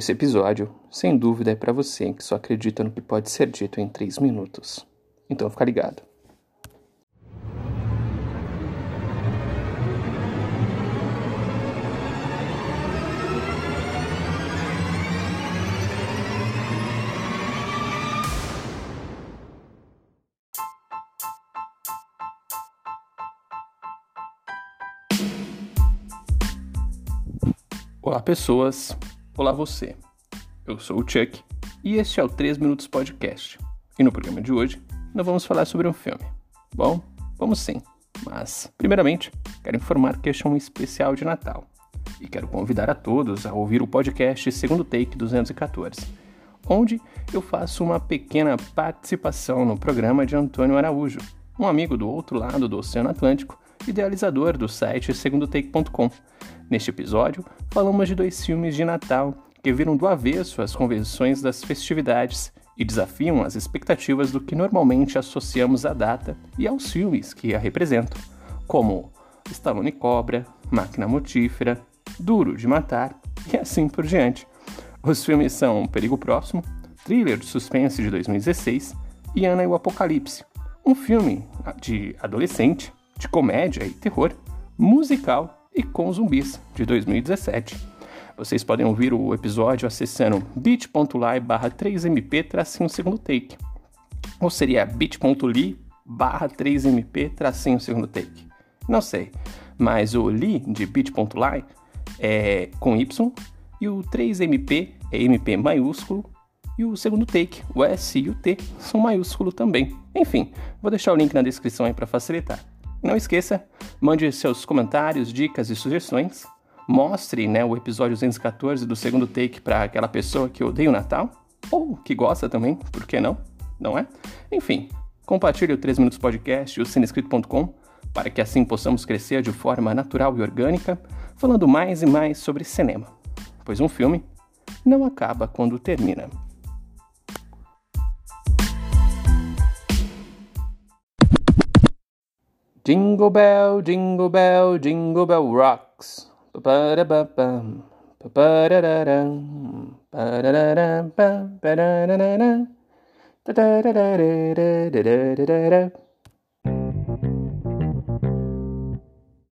Esse episódio, sem dúvida, é para você que só acredita no que pode ser dito em 3 minutos. Então fica ligado. Olá, pessoas. Olá, você. Eu sou o Chuck e este é o 3 Minutos Podcast. E no programa de hoje, nós vamos falar sobre um filme. Bom, vamos sim. Mas, primeiramente, quero informar que este é um especial de Natal. E quero convidar a todos a ouvir o podcast Segundo Take 214, onde eu faço uma pequena participação no programa de Antônio Araújo, um amigo do outro lado do Oceano Atlântico, idealizador do site segundotake.com Neste episódio, falamos de dois filmes de Natal que viram do avesso as convenções das festividades e desafiam as expectativas do que normalmente associamos à data e aos filmes que a representam, como Stallone Cobra, Máquina Mortífera, Duro de Matar e assim por diante. Os filmes são Perigo Próximo, Thriller de Suspense de 2016 e Ana e o Apocalipse, um filme de adolescente, de comédia e terror, musical e com zumbis, de 2017. Vocês podem ouvir o episódio acessando bit.ly barra 3mp tracinho segundo take. Ou seria bit.ly barra 3mp tracinho segundo take. Não sei, mas o li de bit.ly é com y e o 3mp é mp maiúsculo e o segundo take, o S e o T, são maiúsculo também. Enfim, vou deixar o link na descrição aí para facilitar. Não esqueça, mande seus comentários, dicas e sugestões. Mostre né, o episódio 214 do segundo take para aquela pessoa que odeia o Natal, ou que gosta também, por que não? Não é? Enfim, compartilhe o 3 Minutos Podcast e o cinescrito.com para que assim possamos crescer de forma natural e orgânica, falando mais e mais sobre cinema. Pois um filme não acaba quando termina. Jingle bell, jingle bell, jingle bell rocks. Ba-ba-da-ba-bum. Ba-ba-da-da-dum. Ba-da-da-dum. Ba-ba-da-da-da-da. Da-da-da-da-da-da-da-da-da.